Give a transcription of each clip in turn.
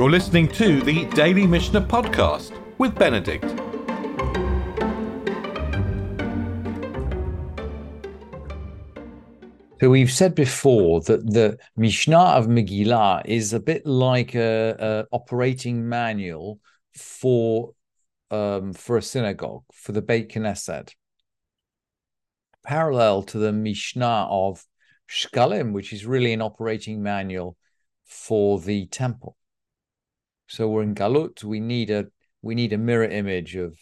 You're listening to the Daily Mishnah Podcast with Benedict. So we've said before that the Mishnah of Megillah is a bit like a, operating manual for um, for a synagogue for the Beit Knesset, parallel to the Mishnah of Shkalim, which is really an operating manual for the temple. So we're in Galut. We need a we need a mirror image of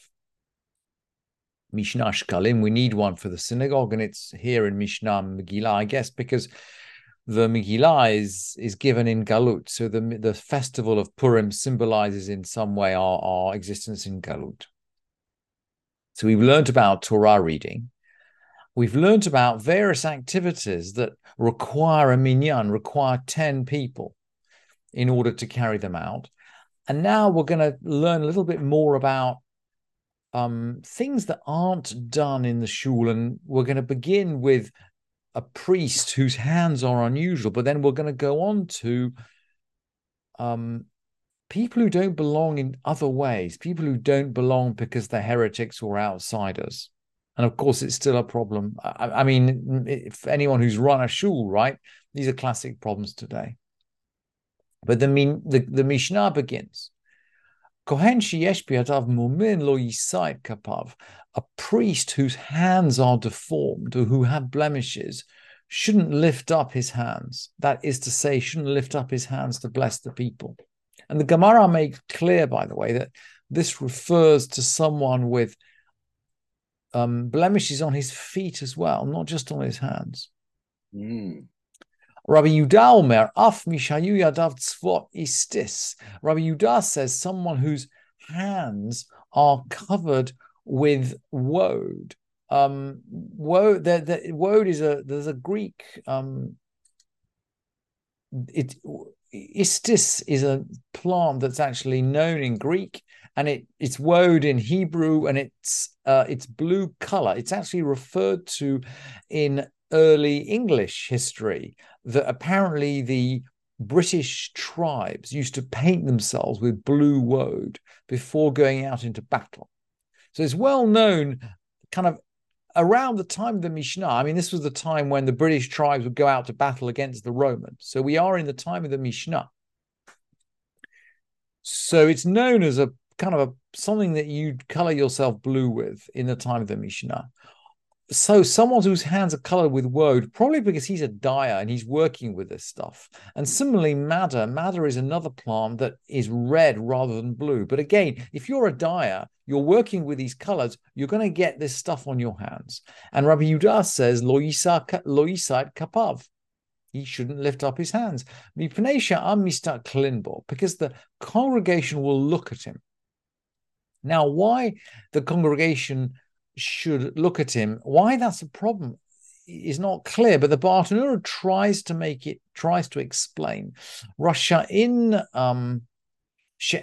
Mishnah Shkalim. We need one for the synagogue, and it's here in Mishnah Megillah, I guess, because the Megillah is is given in Galut. So the the festival of Purim symbolizes in some way our, our existence in Galut. So we've learned about Torah reading. We've learned about various activities that require a minyan, require 10 people in order to carry them out. And now we're going to learn a little bit more about um, things that aren't done in the shul. And we're going to begin with a priest whose hands are unusual, but then we're going to go on to um, people who don't belong in other ways, people who don't belong because they're heretics or outsiders. And of course, it's still a problem. I, I mean, if anyone who's run a shul, right, these are classic problems today. But the, the, the Mishnah begins Kohen sheyesh mumin lo yisait kapav. A priest whose hands are deformed or who have blemishes shouldn't lift up his hands. That is to say, shouldn't lift up his hands to bless the people. And the Gemara makes clear, by the way, that this refers to someone with um, blemishes on his feet as well, not just on his hands. Mm. Rabbi Yudah Omer, Af Mishayu Yadav Tzvot Istis. Rabbi Yudah says someone whose hands are covered with woad. Um, woad, is a there's a Greek um, it istis is a plant that's actually known in Greek and it it's woad in Hebrew and it's uh, it's blue color. It's actually referred to in early English history that apparently the British tribes used to paint themselves with blue woad before going out into battle. So it's well known, kind of around the time of the Mishnah. I mean, this was the time when the British tribes would go out to battle against the Romans. So we are in the time of the Mishnah. So it's known as a kind of a something that you'd color yourself blue with in the time of the Mishnah so someone whose hands are colored with woad, probably because he's a dyer and he's working with this stuff. And similarly, madder, madder is another plant that is red rather than blue. But again, if you're a dyer, you're working with these colors, you're going to get this stuff on your hands. And Rabbi Yudah says, lo yisait kapav. He shouldn't lift up his hands. Because the congregation will look at him. Now, why the congregation should look at him. Why that's a problem is not clear, but the Bartanura tries to make it, tries to explain. Russia in um. The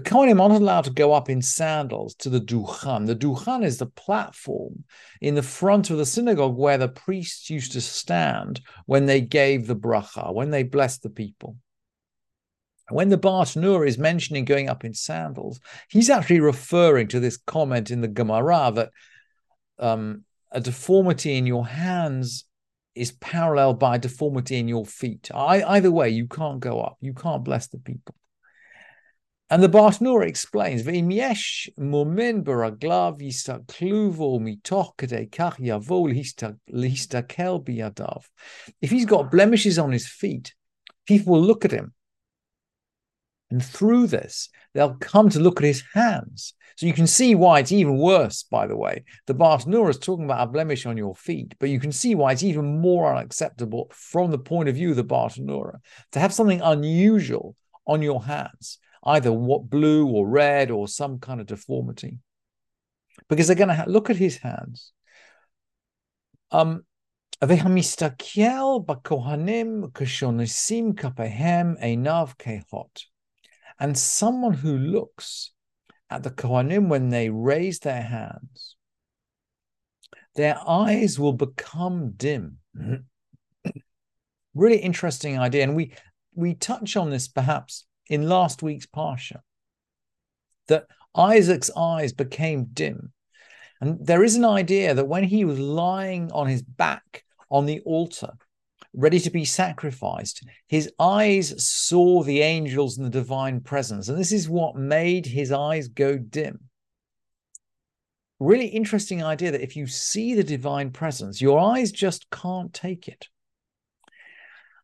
kohanim aren't allowed to go up in sandals to the duchan. The duchan is the platform in the front of the synagogue where the priests used to stand when they gave the bracha, when they blessed the people. When the Bartanura is mentioning going up in sandals, he's actually referring to this comment in the Gemara that um, a deformity in your hands is paralleled by deformity in your feet. I, either way, you can't go up. You can't bless the people. And the Bartanura explains, "Ve'im yesh mumin baraglav mitoch kadei kach yavo listakel biyadav." If he's got blemishes on his feet, people will look at him and through this, they'll come to look at his hands. So you can see why it's even worse, by the way. The Bartanura is talking about a blemish on your feet, but you can see why it's even more unacceptable from the point of view of the Bartanura to have something unusual on your hands, either what blue or red or some kind of deformity. Because they're going to ha- look at his hands. Um, והמסתכל בכהנים כשונשים כפיהם עיניו כהות. And someone who looks at the Kohanim when they raise their hands, their eyes will become dim. Really interesting idea. And we we touch on this perhaps in last week's Parsha that Isaac's eyes became dim. And there is an idea that when he was lying on his back on the altar, ready to be sacrificed, his eyes saw the angels and the divine presence. And this is what made his eyes go dim. Really interesting idea that if you see the divine presence, your eyes just can't take it.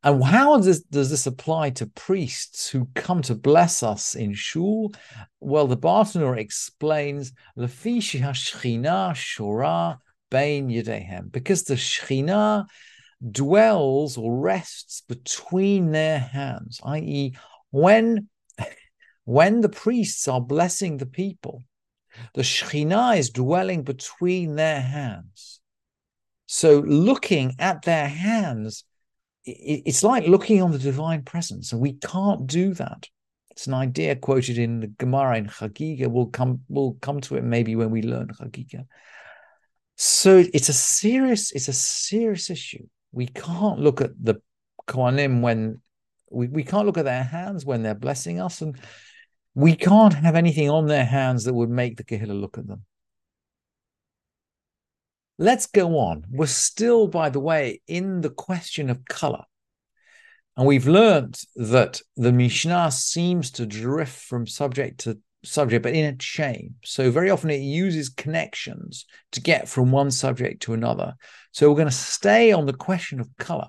And how does, does this apply to priests who come to bless us in shul? Well, the Bartanur explains, shora bein yedehem, because the Shekhinah dwells or rests between their hands, i.e., when, when the priests are blessing the people, the Shekhinah is dwelling between their hands. So looking at their hands it's like looking on the divine presence, and we can't do that. It's an idea quoted in the Gemara in Chagiga. We'll come, we'll come to it maybe when we learn Chagiga. So it's a serious, it's a serious issue. We can't look at the Kohanim when we, we can't look at their hands when they're blessing us, and we can't have anything on their hands that would make the Kehillah look at them. Let's go on. We're still, by the way, in the question of color. And we've learned that the Mishnah seems to drift from subject to subject, but in a chain. So very often it uses connections to get from one subject to another. So we're going to stay on the question of color.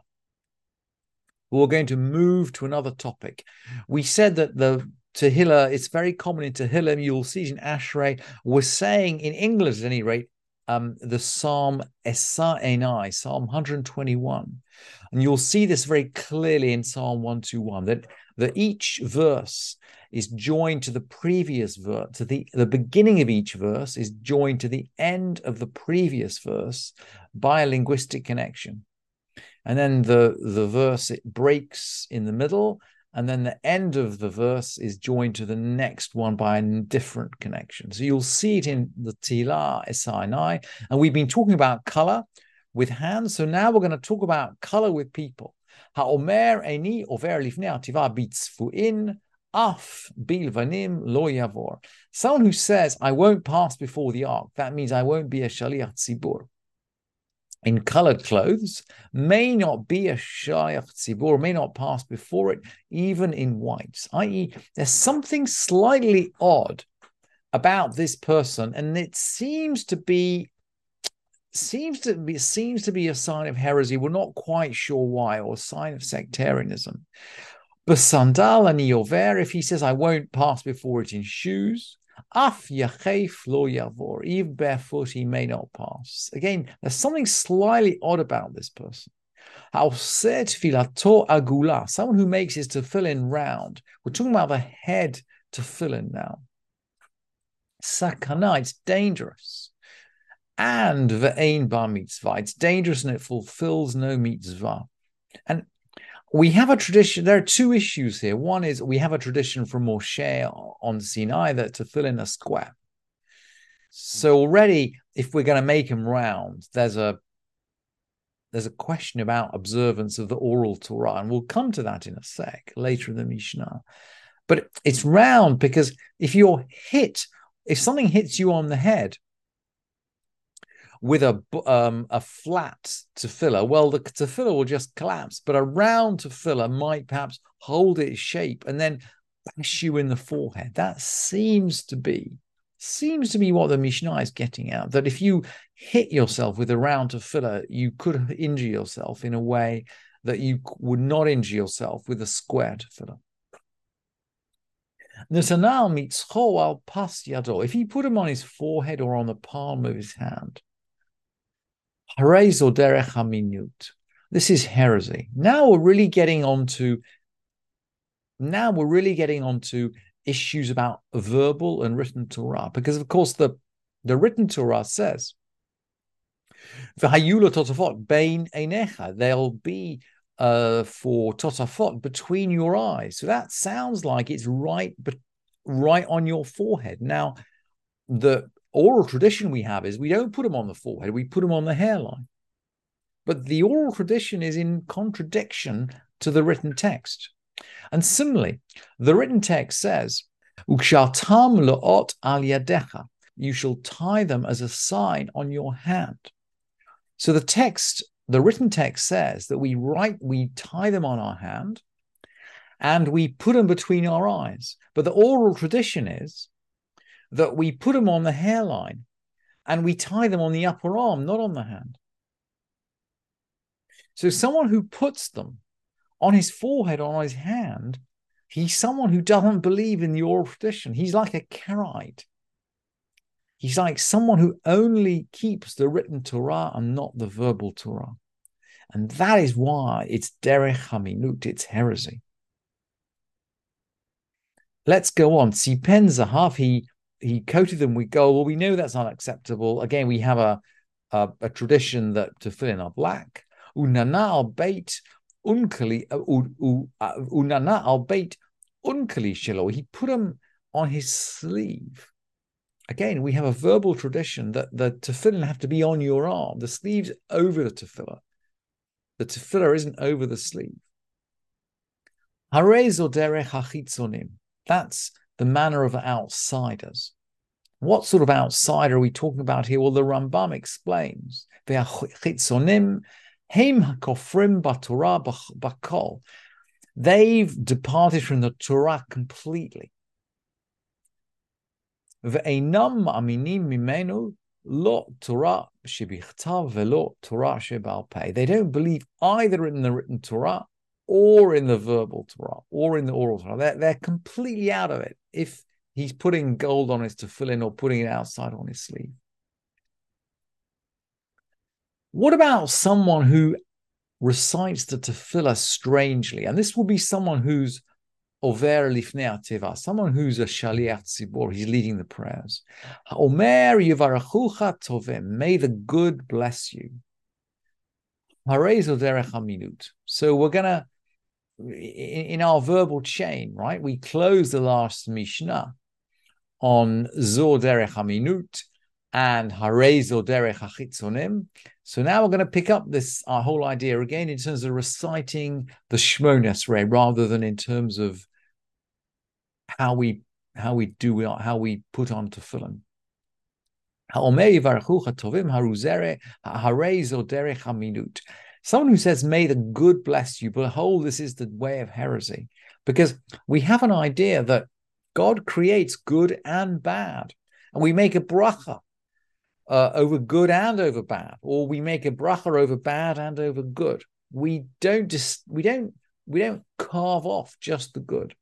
We're going to move to another topic. We said that the Tehillah, it's very common in Tehillim, you'll see in Ashrei, we're saying in English at any rate, um, the Psalm Esa Enai, Psalm 121. And you'll see this very clearly in Psalm 121 that, that each verse is joined to the previous verse, to the, the beginning of each verse is joined to the end of the previous verse by a linguistic connection. And then the, the verse it breaks in the middle and then the end of the verse is joined to the next one by a different connection. So you'll see it in the Tila, Esa Enai, and we've been talking about color with hands. So now we're going to talk about color with people. Ha'omer eni over lifnei ativa bitzfuin af bilvanim lo yavor. Someone who says, I won't pass before the ark, that means I won't be a shaliach tzibur in colored clothes may not be a shaliach tzibur, may not pass before it, even in whites, i.e., there's something slightly odd about this person, and it seems to be seems to be seems to be a sign of heresy. We're not quite sure why, or a sign of sectarianism. But sandal and yover, if he says I won't pass before it in shoes, Af yachef lo yavor. Even barefoot, he may not pass. Again, there's something slightly odd about this person. Haoset filato agula, someone who makes his tefillin round. We're talking about the head tefillin now. Sakana, it's dangerous. And ve'ein bar mitzvah, it's dangerous and it fulfills no mitzvah. And we have a tradition. There are two issues here. One is we have a tradition from Moshe on Sinai that tefillin a square. So already, if we're going to make them round, there's a there's a question about observance of the oral Torah, and we'll come to that in a sec later in the Mishnah. But it's round because if you're hit, if something hits you on the head, with a um, a flat tefillah, well, the tefillah will just collapse, but a round tefillah might perhaps hold its shape and then bash you in the forehead. That seems to be seems to be what the Mishnah is getting at. That if you hit yourself with a round tefillah, you could injure yourself in a way that you would not injure yourself with a square tefillah. Natanal meets al pas yado. If he put him on his forehead or on the palm of his hand. This is heresy. Now we're really getting on to now we're really getting on to issues about verbal and written Torah, because of course the the written Torah says. There'll be uh, for totafot between your eyes. So that sounds like it's right, but right on your forehead. Now, the oral tradition we have is we don't put them on the forehead, we put them on the hairline. but the oral tradition is in contradiction to the written text. And similarly, the written text says, Ukshaltam lo'ot al yadecha. You shall tie them as a sign on your hand. So the text, the written text says that we write, we tie them on our hand and we put them between our eyes. But the oral tradition is that we put them on the hairline and we tie them on the upper arm, not on the hand. So someone who puts them on his forehead, on his hand, he's someone who doesn't believe in the oral tradition. He's like a Karaite. He's like someone who only keeps the written Torah and not the verbal Torah. And that is why it's derech haminut, it's heresy. Let's go on. Sipen Zahav, he he coated them. We go, well, we know that's unacceptable. Again, we have a a, a tradition that tefillin are black. Unana al bait unkali uh, uh, unana bait unkali shilo. He put them on his sleeve. Again, we have a verbal tradition that the tefillin have to be on your arm. The sleeve's over the tefillah. The tefillah isn't over the sleeve. That's the manner of outsiders. What sort of outsider are we talking about here? Well, the Rambam explains. They've departed from the Torah completely. ואינם מאמינים ממנו לא תורה שבכתב ולא תורה שבעל פה. They don't believe either in the written Torah or in the verbal Torah or in the oral Torah. They're, they're completely out of it if he's putting gold on his tefillin or putting it outside on his sleeve. What about someone who recites the tefillah strangely? And this will be someone who's over lifnei ateva, someone who's a shaliach tzibor, he's leading the prayers. Omer yivarachucha tovim, may the good bless you. So we're gonna in our verbal chain, right? We close the last Mishnah on Zor Derech Haminut and Harezor Derech Hachitzonim. So now we're going to pick up this our whole idea again in terms of reciting the Shmona Esrei rather than in terms of how we how we do how we put on tefillin. Someone who says, May the good bless you, behold, this is the way of heresy. Because we have an idea that God creates good and bad. And we make a bracha uh, over good and over bad, or we make a bracha over bad and over good. We don't just we don't we don't carve off just the good.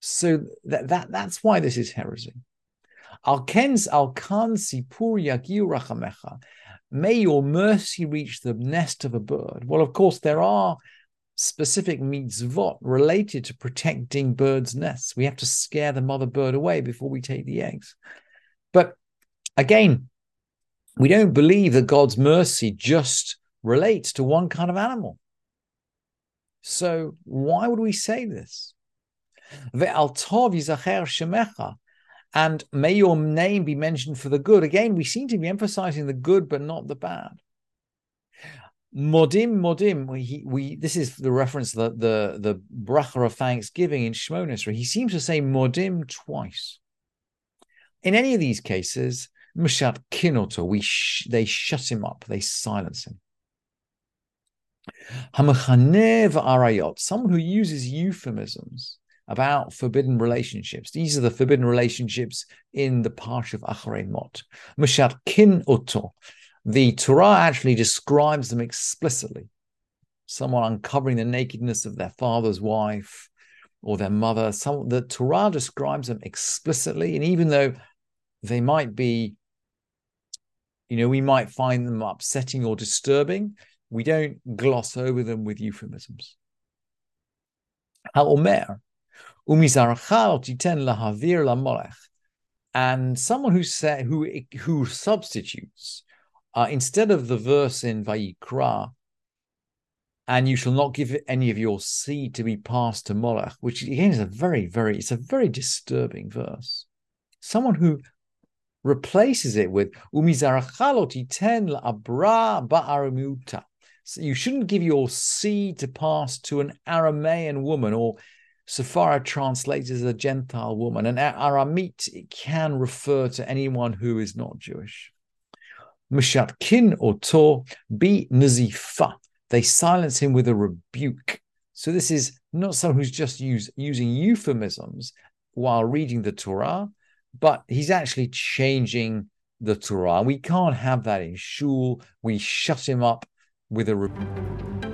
So that, that that's why this is heresy. Al kens al kan sipur yagiu rachamecha. May your mercy reach the nest of a bird. Well, of course, there are specific mitzvot related to protecting birds' nests. We have to scare the mother bird away before we take the eggs. But again, we don't believe that God's mercy just relates to one kind of animal. So why would we say this? And may your name be mentioned for the good. Again, we seem to be emphasizing the good, but not the bad. Modim, modim. We, we this is the reference the the the bracha of thanksgiving in Shmonis. He seems to say modim twice. In any of these cases, Mushat kinoto, we sh- they shut him up, they silence him. Hamachanev arayot, someone who uses euphemisms about forbidden relationships. These are the forbidden relationships in the Parsha of Acharei Mot. Mushat kin uto. The Torah actually describes them explicitly. Someone uncovering the nakedness of their father's wife or their mother. Some, the Torah describes them explicitly. And even though they might be, you know, we might find them upsetting or disturbing, we don't gloss over them with euphemisms. Ha'omer, and someone who say, who who substitutes uh, instead of the verse in Vayikra, and you shall not give any of your seed to be passed to Molech, which again is a very, very, it's a very disturbing verse. Someone who replaces it with iten abra ba'aramuta. So you shouldn't give your seed to pass to an Aramaean woman, or Sefaria translates as a Gentile woman. And Aramit it can refer to anyone who is not Jewish. Mushatkin or Tor, be Nazifa. They silence him with a rebuke. So this is not someone who's just use, using euphemisms while reading the Torah, but he's actually changing the Torah. We can't have that in shul. We shut him up with a.